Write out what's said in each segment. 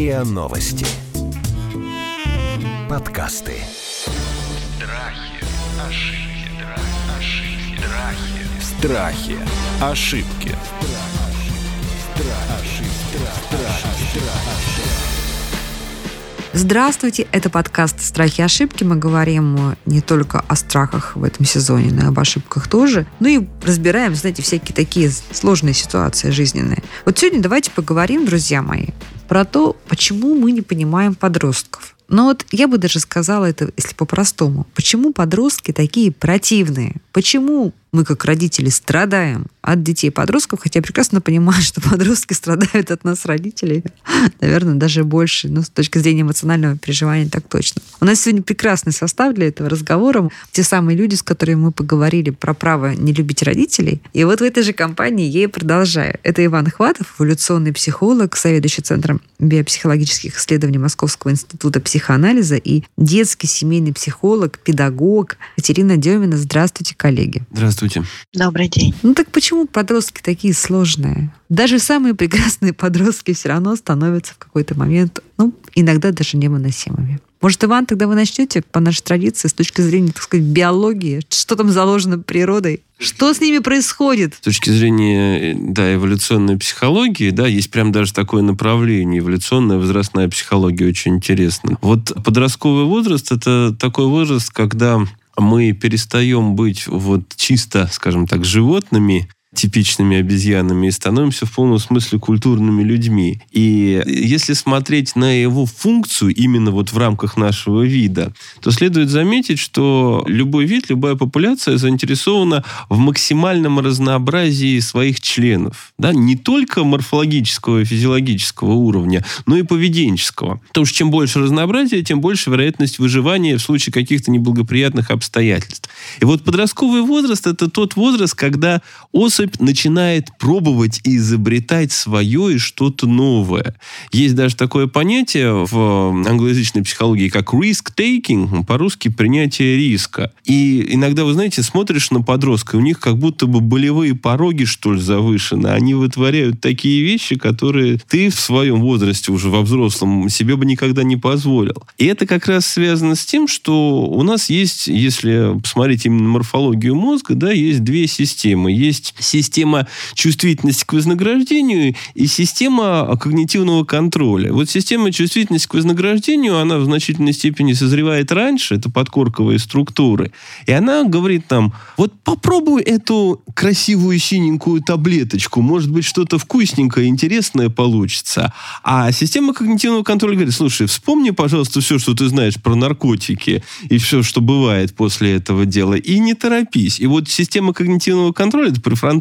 РИА Новости. Подкасты. Страхи, ошибки, ошибки, Страхи. страхи. Ошибки. Здравствуйте, это подкаст «Страхи и ошибки». Мы говорим не только о страхах в этом сезоне, но и об ошибках тоже. Ну и разбираем, знаете, всякие такие сложные ситуации жизненные. Вот сегодня давайте поговорим, друзья мои, про то, почему мы не понимаем подростков. Но вот я бы даже сказала это, если по-простому. Почему подростки такие противные? Почему мы, как родители, страдаем от детей подростков, хотя я прекрасно понимаю, что подростки страдают от нас, родителей, наверное, даже больше, но с точки зрения эмоционального переживания так точно. У нас сегодня прекрасный состав для этого разговора. Те самые люди, с которыми мы поговорили про право не любить родителей. И вот в этой же компании я и продолжаю. Это Иван Хватов, эволюционный психолог, заведующий Центром биопсихологических исследований Московского института психоанализа и детский семейный психолог, педагог Катерина Демина. Здравствуйте, коллеги. Здравствуйте. Добрый день. Ну так почему подростки такие сложные? Даже самые прекрасные подростки все равно становятся в какой-то момент, ну, иногда даже невыносимыми. Может, Иван, тогда вы начнете по нашей традиции с точки зрения, так сказать, биологии, что там заложено природой? Что с ними происходит? С точки зрения да, эволюционной психологии, да, есть прям даже такое направление, эволюционная возрастная психология, очень интересно. Вот подростковый возраст – это такой возраст, когда мы перестаем быть вот чисто, скажем так, животными, типичными обезьянами и становимся в полном смысле культурными людьми. И если смотреть на его функцию именно вот в рамках нашего вида, то следует заметить, что любой вид, любая популяция заинтересована в максимальном разнообразии своих членов. Да? Не только морфологического и физиологического уровня, но и поведенческого. Потому что чем больше разнообразия, тем больше вероятность выживания в случае каких-то неблагоприятных обстоятельств. И вот подростковый возраст – это тот возраст, когда особь начинает пробовать и изобретать свое и что-то новое. Есть даже такое понятие в англоязычной психологии, как risk-taking, по-русски принятие риска. И иногда, вы знаете, смотришь на подростка, у них как будто бы болевые пороги, что ли, завышены. Они вытворяют такие вещи, которые ты в своем возрасте, уже во взрослом, себе бы никогда не позволил. И это как раз связано с тем, что у нас есть, если посмотреть именно морфологию мозга, да, есть две системы. Есть система чувствительности к вознаграждению и система когнитивного контроля. Вот система чувствительности к вознаграждению, она в значительной степени созревает раньше, это подкорковые структуры. И она говорит нам, вот попробуй эту красивую синенькую таблеточку, может быть, что-то вкусненькое, интересное получится. А система когнитивного контроля говорит, слушай, вспомни, пожалуйста, все, что ты знаешь про наркотики и все, что бывает после этого дела, и не торопись. И вот система когнитивного контроля, это префронтальная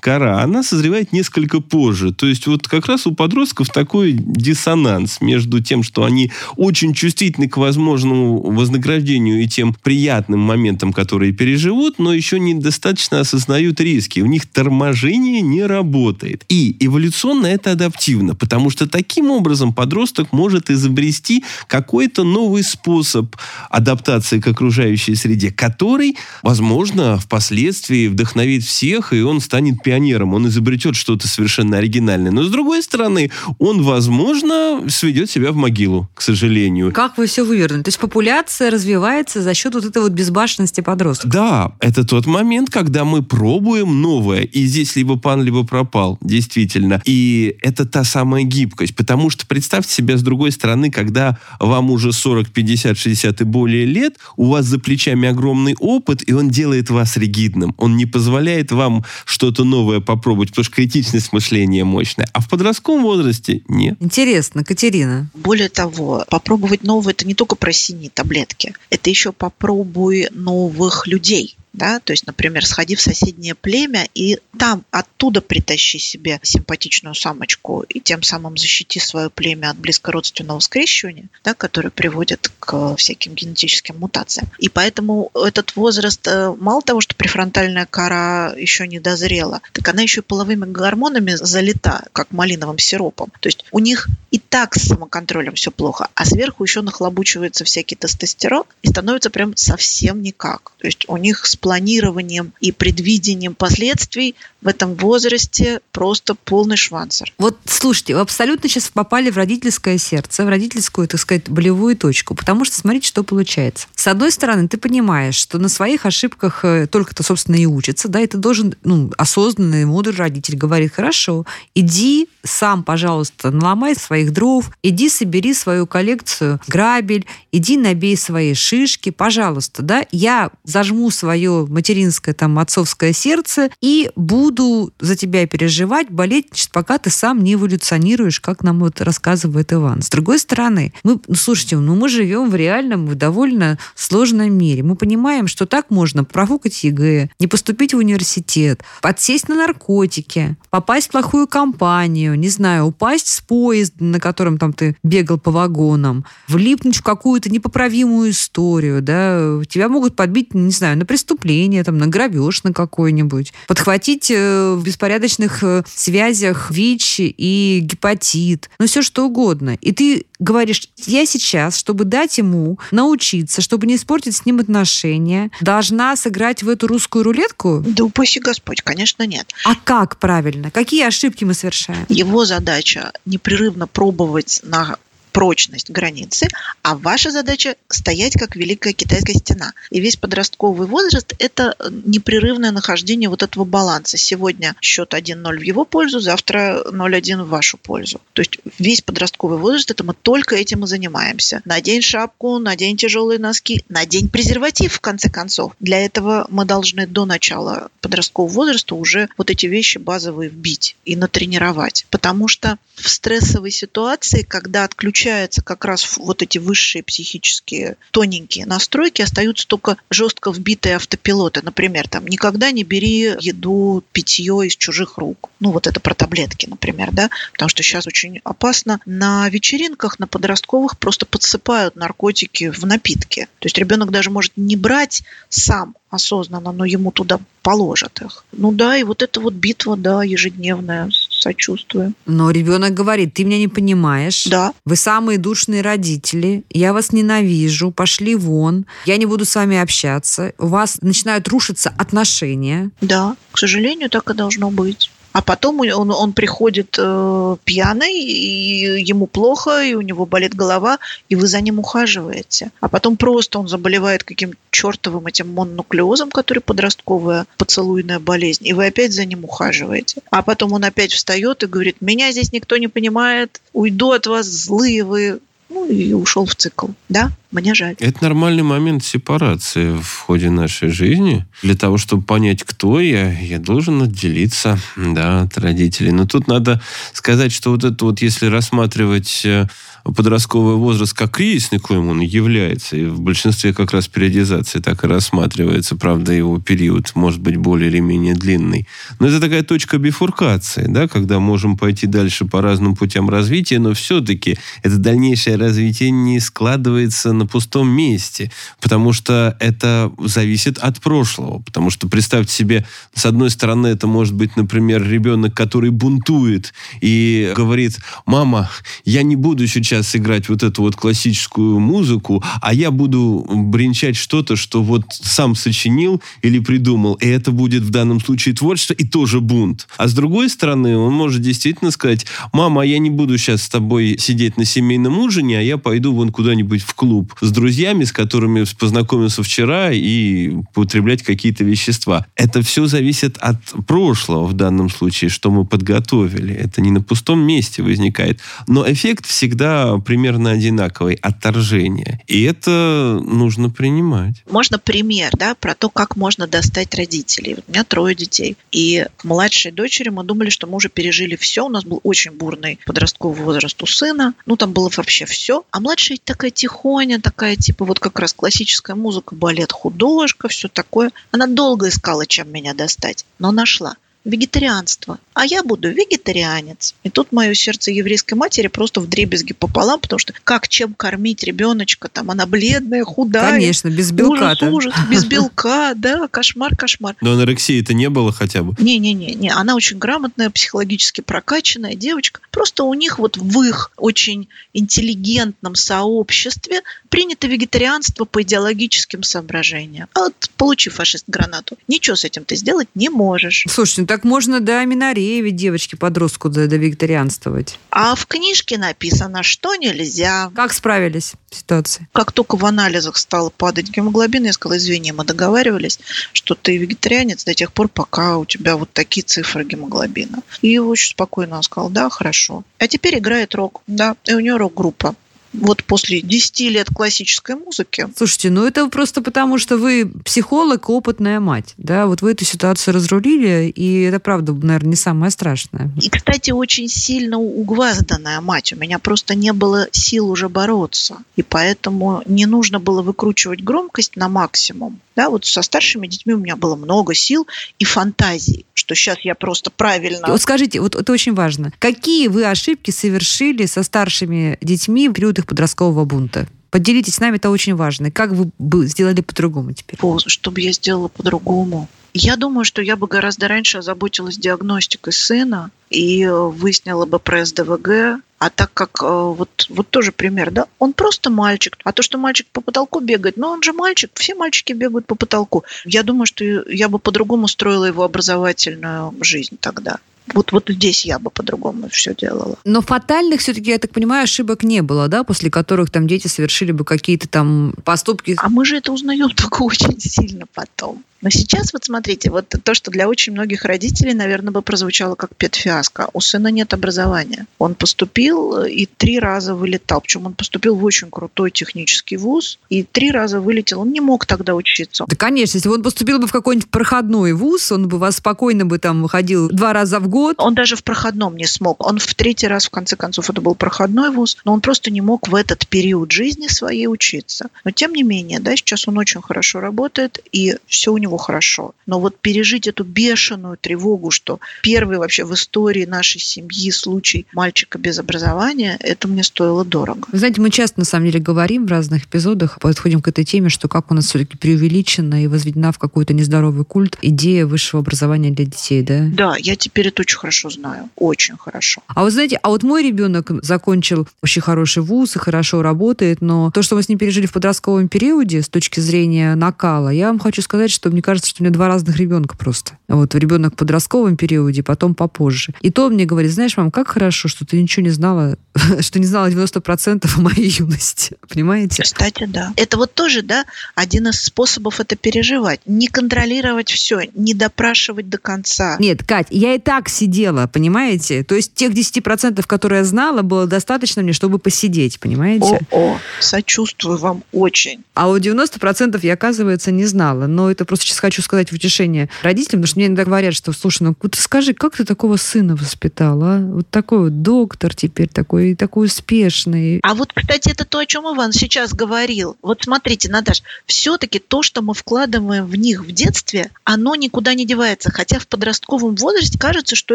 кора, она созревает несколько позже. То есть вот как раз у подростков такой диссонанс между тем, что они очень чувствительны к возможному вознаграждению и тем приятным моментам, которые переживут, но еще недостаточно осознают риски. У них торможение не работает. И эволюционно это адаптивно, потому что таким образом подросток может изобрести какой-то новый способ адаптации к окружающей среде, который, возможно, впоследствии вдохновит всех, и он станет пионером, он изобретет что-то совершенно оригинальное. Но, с другой стороны, он, возможно, сведет себя в могилу, к сожалению. Как вы все вывернули? То есть популяция развивается за счет вот этой вот безбашенности подростков? Да, это тот момент, когда мы пробуем новое, и здесь либо пан, либо пропал, действительно. И это та самая гибкость, потому что представьте себе с другой стороны, когда вам уже 40, 50, 60 и более лет, у вас за плечами огромный опыт, и он делает вас ригидным. Он не позволяет вам что-то новое попробовать, потому что критичность мышления мощная. А в подростковом возрасте нет. Интересно, Катерина. Более того, попробовать новое – это не только про синие таблетки. Это еще попробуй новых людей. Да? То есть, например, сходи в соседнее племя и там оттуда притащи себе симпатичную самочку и тем самым защити свое племя от близкородственного скрещивания, да, которое приводит к всяким генетическим мутациям. И поэтому этот возраст, э, мало того, что префронтальная кора еще не дозрела, так она еще и половыми гормонами залита, как малиновым сиропом. То есть у них и так с самоконтролем все плохо, а сверху еще нахлобучивается всякий тестостерон и становится прям совсем никак. То есть у них сплошь планированием и предвидением последствий в этом возрасте просто полный швансер. Вот слушайте, вы абсолютно сейчас попали в родительское сердце, в родительскую, так сказать, болевую точку, потому что смотрите, что получается. С одной стороны, ты понимаешь, что на своих ошибках э, только-то, собственно, и учится, да, и ты должен, ну, осознанный, мудрый родитель говорит, хорошо, иди сам, пожалуйста, наломай своих дров, иди собери свою коллекцию грабель, иди набей свои шишки, пожалуйста, да, я зажму свое материнское, там, отцовское сердце и буду за тебя переживать, болеть, значит, пока ты сам не эволюционируешь, как нам вот рассказывает Иван. С другой стороны, мы, ну, слушайте, ну, мы живем в реальном, в довольно сложном мире. Мы понимаем, что так можно профукать ЕГЭ, не поступить в университет, подсесть на наркотики, попасть в плохую компанию, не знаю, упасть с поезда, на котором там ты бегал по вагонам, влипнуть в какую-то непоправимую историю, да, тебя могут подбить, не знаю, на преступление, там, на грабеж на какой-нибудь, подхватить э, в беспорядочных э, связях ВИЧ и гепатит, ну все что угодно. И ты говоришь, я сейчас, чтобы дать ему научиться, чтобы не испортить с ним отношения, должна сыграть в эту русскую рулетку? Да упаси Господь, конечно, нет. А как правильно? Какие ошибки мы совершаем? Его задача непрерывно пробовать на прочность границы, а ваша задача стоять как Великая Китайская стена. И весь подростковый возраст – это непрерывное нахождение вот этого баланса. Сегодня счет 1-0 в его пользу, завтра 0-1 в вашу пользу. То есть весь подростковый возраст – это мы только этим и занимаемся. Надень шапку, надень тяжелые носки, надень презерватив, в конце концов. Для этого мы должны до начала подросткового возраста уже вот эти вещи базовые вбить и натренировать. Потому что в стрессовой ситуации, когда отключаются как раз вот эти высшие психические тоненькие настройки, остаются только жестко вбитые автопилоты. Например, там никогда не бери еду, питье из чужих рук. Ну, вот это про таблетки, например, да, потому что сейчас очень опасно. На вечеринках, на подростковых просто подсыпают наркотики в напитки. То есть ребенок даже может не брать сам осознанно, но ему туда положат их. Ну да, и вот эта вот битва, да, ежедневная, сочувствую. Но ребенок говорит, ты меня не понимаешь. Да. Вы самые душные родители, я вас ненавижу, пошли вон, я не буду с вами общаться. У вас начинают рушиться отношения. Да, к сожалению, так и должно быть. А потом он, он приходит э, пьяный, и ему плохо, и у него болит голова, и вы за ним ухаживаете. А потом просто он заболевает каким-то чертовым этим мононуклеозом, который подростковая поцелуйная болезнь, и вы опять за ним ухаживаете. А потом он опять встает и говорит, меня здесь никто не понимает, уйду от вас, злые вы, ну и ушел в цикл. Да, мне жаль. Это нормальный момент сепарации в ходе нашей жизни. Для того, чтобы понять, кто я, я должен отделиться да, от родителей. Но тут надо сказать, что вот это вот, если рассматривать э, подростковый возраст как кризисный, коим он является, и в большинстве как раз периодизации так и рассматривается, правда, его период может быть более или менее длинный. Но это такая точка бифуркации, да, когда можем пойти дальше по разным путям развития, но все-таки это дальнейшее развитие не складывается на пустом месте, потому что это зависит от прошлого. Потому что представьте себе, с одной стороны, это может быть, например, ребенок, который бунтует и говорит, мама, я не буду сейчас играть вот эту вот классическую музыку, а я буду бренчать что-то, что вот сам сочинил или придумал, и это будет в данном случае творчество и тоже бунт. А с другой стороны, он может действительно сказать, мама, я не буду сейчас с тобой сидеть на семейном ужине, а я пойду вон куда-нибудь в клуб с друзьями, с которыми познакомился вчера, и употреблять какие-то вещества. Это все зависит от прошлого в данном случае, что мы подготовили. Это не на пустом месте возникает. Но эффект всегда примерно одинаковый. Отторжение. И это нужно принимать. Можно пример, да, про то, как можно достать родителей. Вот у меня трое детей. И младшей дочери мы думали, что мы уже пережили все. У нас был очень бурный подростковый возраст у сына. Ну, там было вообще все. А младшая такая тихоня, такая, типа, вот как раз классическая музыка, балет, художка, все такое. Она долго искала, чем меня достать, но нашла. Вегетарианство. А я буду вегетарианец. И тут мое сердце еврейской матери просто в дребезги пополам, потому что как чем кормить ребеночка, там она бледная, худая. Конечно, без белка. Ужас, ужас, без белка, да, кошмар, кошмар. Но анорексии-то не было хотя бы. Не-не-не, не, она очень грамотная, психологически прокачанная девочка. Просто у них вот в их очень интеллигентном сообществе принято вегетарианство по идеологическим соображениям. А вот получи фашист гранату, ничего с этим ты сделать не можешь. Слушайте, ну так можно до аминореи ведь девочке-подростку до, до вегетарианствовать. А в книжке написано, что нельзя. Как справились с ситуацией? Как только в анализах стало падать гемоглобин, я сказала, извини, мы договаривались, что ты вегетарианец до тех пор, пока у тебя вот такие цифры гемоглобина. И очень спокойно он сказал, да, хорошо. А теперь играет рок, да, и у нее рок-группа вот после 10 лет классической музыки. Слушайте, ну это просто потому, что вы психолог, опытная мать, да, вот вы эту ситуацию разрулили, и это, правда, наверное, не самое страшное. И, кстати, очень сильно угвазданная мать. У меня просто не было сил уже бороться, и поэтому не нужно было выкручивать громкость на максимум. Да, вот со старшими детьми у меня было много сил и фантазий, что сейчас я просто правильно... Вот скажите, вот это очень важно. Какие вы ошибки совершили со старшими детьми в период их подросткового бунта? Поделитесь с нами, это очень важно. Как вы бы сделали по-другому теперь? Что бы я сделала по-другому? Я думаю, что я бы гораздо раньше озаботилась диагностикой сына и выяснила бы про СДВГ. А так как вот, вот тоже пример, да, он просто мальчик. А то, что мальчик по потолку бегает, но он же мальчик, все мальчики бегают по потолку. Я думаю, что я бы по-другому строила его образовательную жизнь тогда вот, вот здесь я бы по-другому все делала. Но фатальных все-таки, я так понимаю, ошибок не было, да, после которых там дети совершили бы какие-то там поступки. А мы же это узнаем только очень сильно потом. Но сейчас вот смотрите, вот то, что для очень многих родителей, наверное, бы прозвучало как педфиаско. У сына нет образования. Он поступил и три раза вылетал. Причем он поступил в очень крутой технический вуз и три раза вылетел. Он не мог тогда учиться. Да, конечно, если бы он поступил бы в какой-нибудь проходной вуз, он бы вас спокойно бы там выходил два раза в год. Он даже в проходном не смог. Он в третий раз, в конце концов, это был проходной вуз, но он просто не мог в этот период жизни своей учиться. Но тем не менее, да, сейчас он очень хорошо работает, и все у него него хорошо. Но вот пережить эту бешеную тревогу, что первый вообще в истории нашей семьи случай мальчика без образования, это мне стоило дорого. Вы знаете, мы часто на самом деле говорим в разных эпизодах, подходим к этой теме, что как у нас все-таки преувеличена и возведена в какой-то нездоровый культ идея высшего образования для детей, да? Да, я теперь это очень хорошо знаю. Очень хорошо. А вы знаете, а вот мой ребенок закончил очень хороший вуз и хорошо работает, но то, что мы с ним пережили в подростковом периоде с точки зрения накала, я вам хочу сказать, что мне кажется, что у меня два разных ребенка просто. Вот ребенок в подростковом периоде, потом попозже. И то мне говорит, знаешь, мам, как хорошо, что ты ничего не знала, что не знала 90% о моей юности. Понимаете? Кстати, да. Это вот тоже, да, один из способов это переживать. Не контролировать все, не допрашивать до конца. Нет, Кать, я и так сидела, понимаете? То есть тех 10%, которые я знала, было достаточно мне, чтобы посидеть, понимаете? О, о сочувствую вам очень. А у 90% я, оказывается, не знала. Но это просто сейчас хочу сказать в утешение родителям, потому что мне иногда говорят, что, слушай, ну ты скажи, как ты такого сына воспитала? А? Вот такой вот доктор теперь такой, такой успешный. А вот, кстати, это то, о чем Иван сейчас говорил. Вот смотрите, Наташ, все-таки то, что мы вкладываем в них в детстве, оно никуда не девается. Хотя в подростковом возрасте кажется, что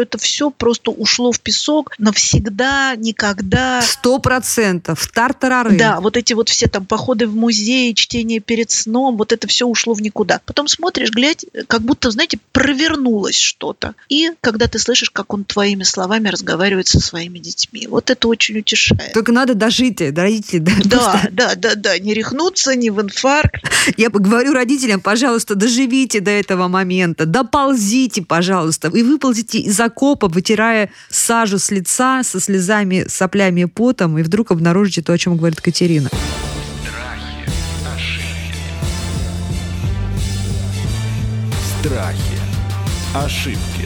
это все просто ушло в песок навсегда, никогда. Сто процентов. Тартарары. Да, вот эти вот все там походы в музей, чтение перед сном, вот это все ушло в никуда. Потом смотришь, глядь, как будто, знаете, провернулось что-то. И когда ты слышишь, как он твоими словами разговаривает со своими детьми. Вот это очень утешает. Только надо дожить, родители. Да, да, да, да, да, не рехнуться, не в инфаркт. Я говорю родителям, пожалуйста, доживите до этого момента, доползите, пожалуйста, и выползите из окопа, вытирая сажу с лица, со слезами, соплями и потом, и вдруг обнаружите то, о чем говорит Катерина. Страхи. Ошибки.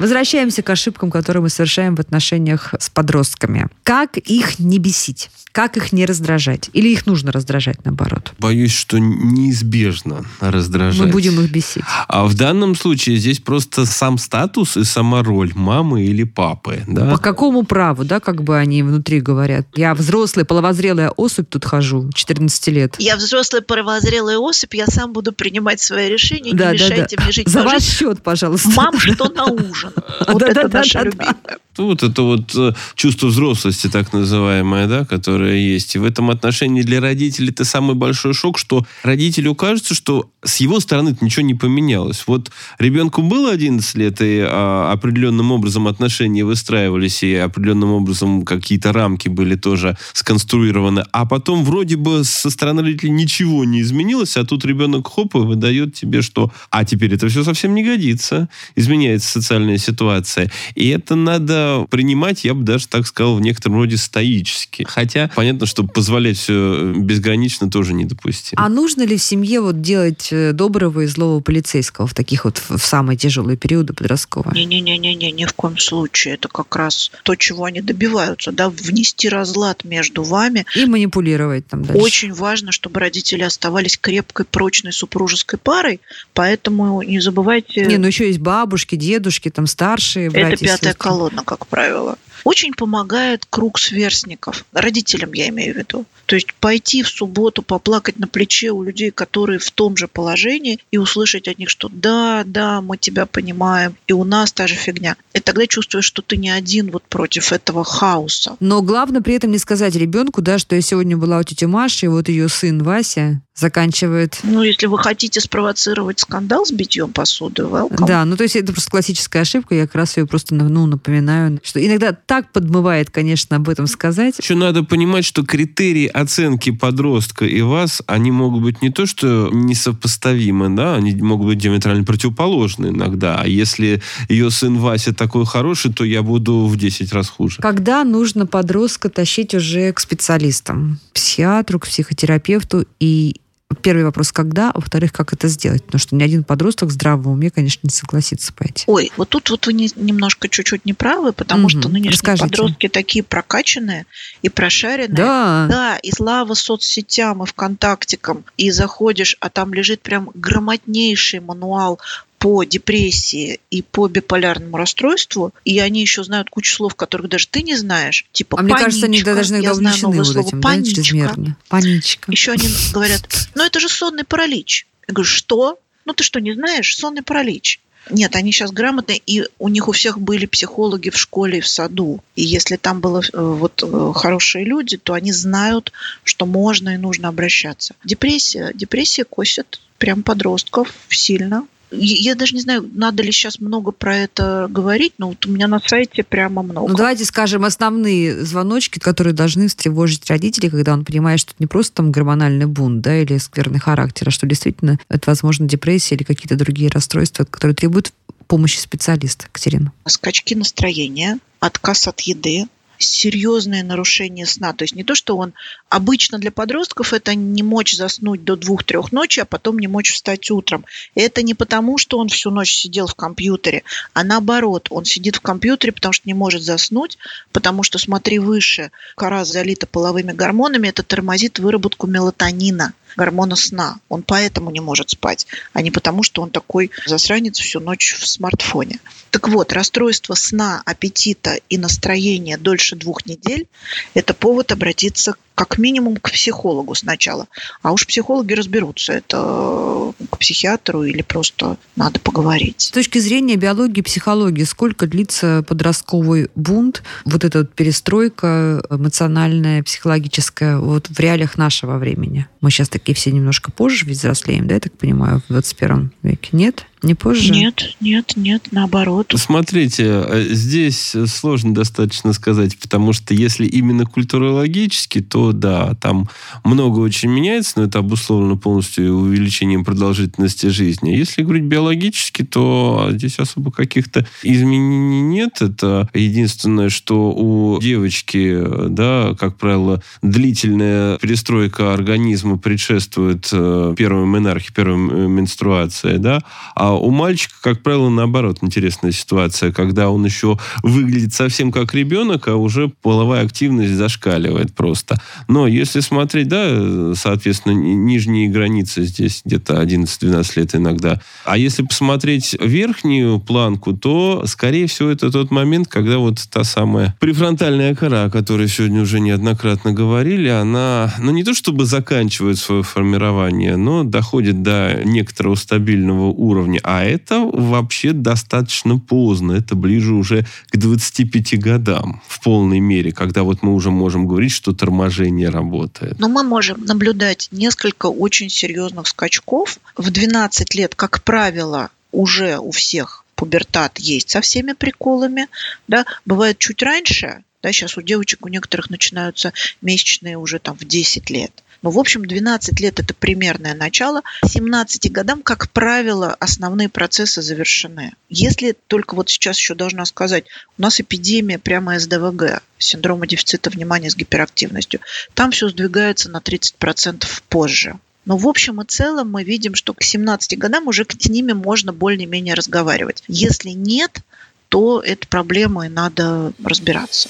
Возвращаемся к ошибкам, которые мы совершаем в отношениях с подростками. Как их не бесить? Как их не раздражать? Или их нужно раздражать, наоборот? Боюсь, что неизбежно раздражать. Мы будем их бесить. А в данном случае здесь просто сам статус и сама роль мамы или папы. Да? По какому праву, да, как бы они внутри говорят? Я взрослая, половозрелая особь тут хожу, 14 лет. Я взрослая половозрелая особь, я сам буду принимать свои решения, Да, не да, мешайте да. мне жить За ваш счет, пожалуйста. Мам, что на ужин? Вот это наша любимая. Вот это вот э, чувство взрослости, так называемое, да, которое есть. И в этом отношении для родителей это самый большой шок, что родителю кажется, что с его стороны ничего не поменялось. Вот ребенку было 11 лет, и а, определенным образом отношения выстраивались, и определенным образом какие-то рамки были тоже сконструированы. А потом вроде бы со стороны родителей ничего не изменилось, а тут ребенок хоп и выдает тебе, что а теперь это все совсем не годится, изменяется социальная ситуация. И это надо принимать, я бы даже так сказал, в некотором роде стоически. Хотя понятно, что позволять все безгранично тоже недопустимо. А нужно ли в семье вот делать э, доброго и злого полицейского в таких вот в самые тяжелые периоды подростковые? Не-не-не-не, ни в коем случае. Это как раз то, чего они добиваются, да, внести разлад между вами. И манипулировать там дальше. Очень важно, чтобы родители оставались крепкой, прочной супружеской парой, поэтому не забывайте, Не, ну еще есть бабушки, дедушки, там старшие это братья и пятая сестры. колонна, как правило. Очень помогает круг сверстников, родителям я имею в виду. То есть пойти в субботу, поплакать на плече у людей, которые в том же положении, и услышать от них, что да, да, мы тебя понимаем, и у нас та же фигня. И тогда чувствуешь, что ты не один вот против этого хаоса. Но главное при этом не сказать ребенку, да, что я сегодня была у тети Маши, и вот ее сын Вася заканчивает Ну, если вы хотите спровоцировать скандал с битьем посуды, welcome. Да, ну то есть это просто классическая ошибка, я как раз ее просто ну, напоминаю, что иногда так подмывает, конечно, об этом сказать. Еще надо понимать, что критерии оценки подростка и вас, они могут быть не то, что несопоставимы, да, они могут быть диаметрально противоположны иногда. А если ее сын Вася такой хороший, то я буду в 10 раз хуже. Когда нужно подростка тащить уже к специалистам, к психиатру, к психотерапевту и Первый вопрос, когда, а во-вторых, как это сделать? Потому что ни один подросток в здравом уме, конечно, не согласится пойти. Ой, вот тут вот вы не- немножко чуть-чуть не правы, потому Мгм. что нынешние Расскажите. подростки такие прокачанные и прошаренные. Да, Да, и слава соцсетям и ВКонтактикам, и заходишь, а там лежит прям грамотнейший мануал по депрессии и по биполярному расстройству, и они еще знают кучу слов, которых даже ты не знаешь, типа а мне кажется, они паничка. иногда Я знаю новое вот слово этим, да, паничка. чрезмерно. Паничка. Еще они говорят, ну это же сонный паралич. Я говорю, что? Ну ты что, не знаешь? Сонный паралич. Нет, они сейчас грамотные, и у них у всех были психологи в школе и в саду. И если там были э, вот э, хорошие люди, то они знают, что можно и нужно обращаться. Депрессия. Депрессия косит прям подростков сильно. Я даже не знаю, надо ли сейчас много про это говорить, но вот у меня на сайте прямо много. Ну, давайте скажем основные звоночки, которые должны встревожить родителей, когда он понимает, что это не просто там гормональный бунт, да, или скверный характер, а что действительно это, возможно, депрессия или какие-то другие расстройства, которые требуют помощи специалиста. Катерина. скачки настроения, отказ от еды, серьезное нарушение сна. То есть не то, что он обычно для подростков это не мочь заснуть до двух-трех ночи, а потом не мочь встать утром. Это не потому, что он всю ночь сидел в компьютере, а наоборот, он сидит в компьютере, потому что не может заснуть, потому что, смотри выше, кора залита половыми гормонами, это тормозит выработку мелатонина, гормона сна. Он поэтому не может спать, а не потому, что он такой засранец всю ночь в смартфоне. Так вот, расстройство сна, аппетита и настроения дольше двух недель – это повод обратиться как минимум к психологу сначала. А уж психологи разберутся, это к психиатру или просто надо поговорить. С точки зрения биологии психологии, сколько длится подростковый бунт, вот эта вот перестройка эмоциональная, психологическая, вот в реалиях нашего времени? Мы сейчас такие все немножко позже ведь взрослеем, да, я так понимаю, в 21 веке? Нет? Не позже? Нет, нет, нет, наоборот. Смотрите, э, здесь сложно достаточно сказать, потому что если именно культурологически, то да, там много очень меняется, но это обусловлено полностью увеличением продолжительности жизни. Если говорить биологически, то здесь особо каких-то изменений нет. Это единственное, что у девочки, да, как правило, длительная перестройка организма предшествует э, первой менархии, первой менструации, да, а у мальчика, как правило, наоборот, интересная ситуация, когда он еще выглядит совсем как ребенок, а уже половая активность зашкаливает просто. Но если смотреть, да, соответственно, нижние границы здесь где-то 11-12 лет иногда. А если посмотреть верхнюю планку, то, скорее всего, это тот момент, когда вот та самая префронтальная кора, о которой сегодня уже неоднократно говорили, она, ну, не то чтобы заканчивает свое формирование, но доходит до некоторого стабильного уровня. А это вообще достаточно поздно. Это ближе уже к 25 годам в полной мере, когда вот мы уже можем говорить, что торможение работает. Но мы можем наблюдать несколько очень серьезных скачков. В 12 лет, как правило, уже у всех пубертат есть со всеми приколами. Да? Бывает чуть раньше, да, сейчас у девочек у некоторых начинаются месячные уже там в 10 лет. Но, в общем, 12 лет – это примерное начало. К 17 годам, как правило, основные процессы завершены. Если только вот сейчас еще должна сказать, у нас эпидемия прямо СДВГ, синдрома дефицита внимания с гиперактивностью, там все сдвигается на 30% позже. Но в общем и целом мы видим, что к 17 годам уже с ними можно более-менее разговаривать. Если нет, то это проблема и надо разбираться.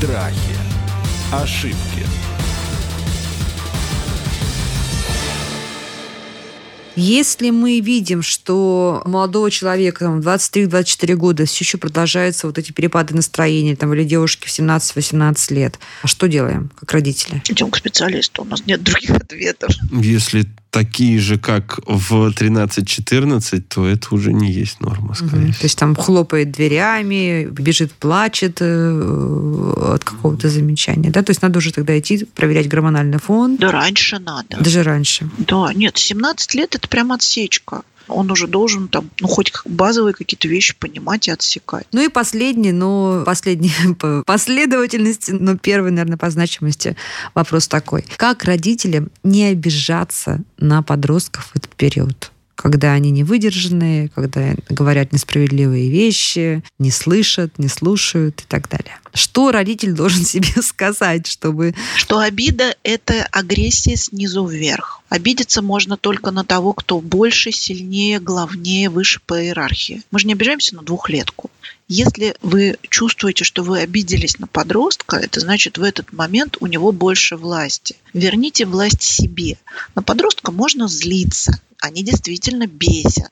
Страхи. Ошибки. Если мы видим, что у молодого человека там, 23-24 года все еще продолжаются вот эти перепады настроения, там, или девушки в 17-18 лет, а что делаем, как родители? Идем к специалисту, у нас нет других ответов. Если такие же, как в 13-14, то это уже не есть норма, скорее угу. То есть там хлопает дверями, бежит, плачет э, от какого-то замечания. Да? То есть надо уже тогда идти проверять гормональный фон. Да раньше надо. Даже раньше. Да, нет, 17 лет это прям отсечка он уже должен там, ну, хоть базовые какие-то вещи понимать и отсекать. Ну и последний, но последний по последовательности, но первый, наверное, по значимости вопрос такой. Как родителям не обижаться на подростков в этот период? Когда они не выдержанные, когда говорят несправедливые вещи, не слышат, не слушают и так далее. Что родитель должен себе сказать, чтобы... Что обида – это агрессия снизу вверх. Обидеться можно только на того, кто больше, сильнее, главнее, выше по иерархии. Мы же не обижаемся на двухлетку. Если вы чувствуете, что вы обиделись на подростка, это значит в этот момент у него больше власти. Верните власть себе. На подростка можно злиться, они действительно бесят.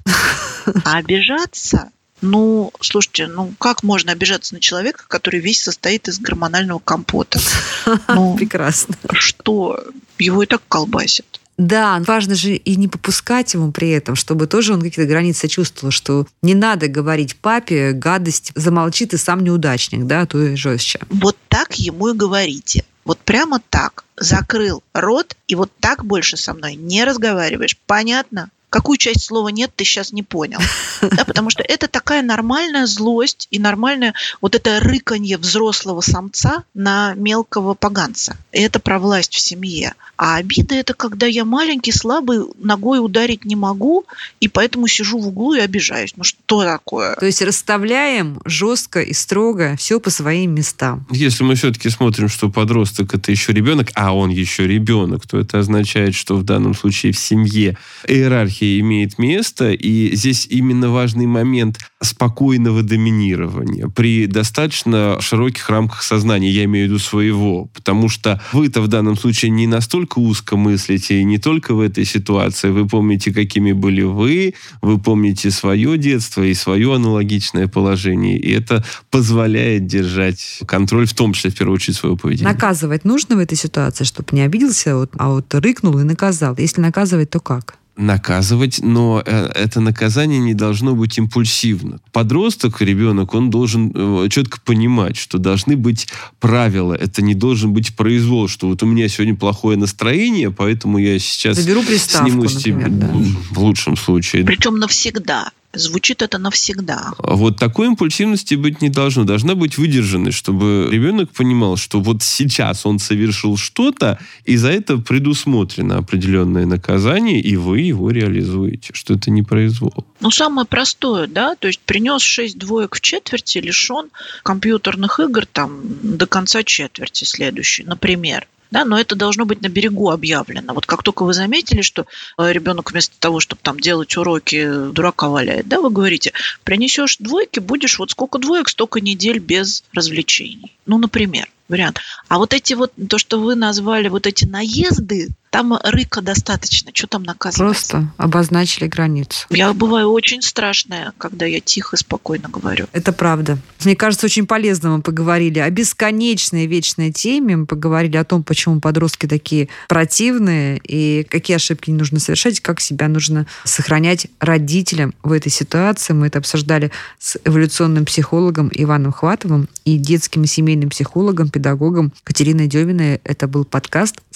А обижаться ну, слушайте, ну как можно обижаться на человека, который весь состоит из гормонального компота? Ну, Прекрасно. Что? Его и так колбасит. Да, важно же и не попускать ему при этом, чтобы тоже он какие-то границы чувствовал, что не надо говорить папе гадость, замолчи, ты сам неудачник, да, то и жестче. Вот так ему и говорите. Вот прямо так. Закрыл рот, и вот так больше со мной не разговариваешь. Понятно? Какую часть слова нет, ты сейчас не понял. Да, потому что это такая нормальная злость и нормальное вот это рыканье взрослого самца на мелкого поганца. И это про власть в семье. А обида это когда я маленький, слабый, ногой ударить не могу, и поэтому сижу в углу и обижаюсь. Ну что такое? То есть расставляем жестко и строго все по своим местам. Если мы все-таки смотрим, что подросток это еще ребенок, а он еще ребенок, то это означает, что в данном случае в семье иерархия имеет место, и здесь именно важный момент спокойного доминирования при достаточно широких рамках сознания, я имею в виду своего, потому что вы-то в данном случае не настолько узко мыслите, и не только в этой ситуации, вы помните, какими были вы, вы помните свое детство и свое аналогичное положение, и это позволяет держать контроль, в том числе, в первую очередь, своего поведения. Наказывать нужно в этой ситуации, чтобы не обиделся, а вот рыкнул и наказал? Если наказывать, то как? Наказывать, но э, это наказание не должно быть импульсивно. Подросток, ребенок, он должен э, четко понимать, что должны быть правила. Это не должен быть произвол, что вот у меня сегодня плохое настроение, поэтому я сейчас Заберу приставку, сниму с тебя например, да. в лучшем случае. Причем навсегда. Звучит это навсегда. А Вот такой импульсивности быть не должно. Должна быть выдержанность, чтобы ребенок понимал, что вот сейчас он совершил что-то, и за это предусмотрено определенное наказание, и вы его реализуете, что это не произвол. Ну, самое простое, да, то есть принес 6 двоек в четверти, лишен компьютерных игр там до конца четверти следующей, например. Да, но это должно быть на берегу объявлено. Вот как только вы заметили, что э, ребенок вместо того, чтобы там делать уроки, дурака валяет, да, вы говорите, принесешь двойки, будешь вот сколько двоек, столько недель без развлечений. Ну, например, вариант. А вот эти вот, то, что вы назвали вот эти наезды, там рыка достаточно. Что там наказывается? Просто обозначили границу. Я бываю очень страшная, когда я тихо, спокойно говорю. Это правда. Мне кажется, очень полезно мы поговорили о бесконечной вечной теме. Мы поговорили о том, почему подростки такие противные и какие ошибки не нужно совершать, как себя нужно сохранять родителям в этой ситуации. Мы это обсуждали с эволюционным психологом Иваном Хватовым и детским и семейным психологом, педагогом Катериной Деминой. Это был подкаст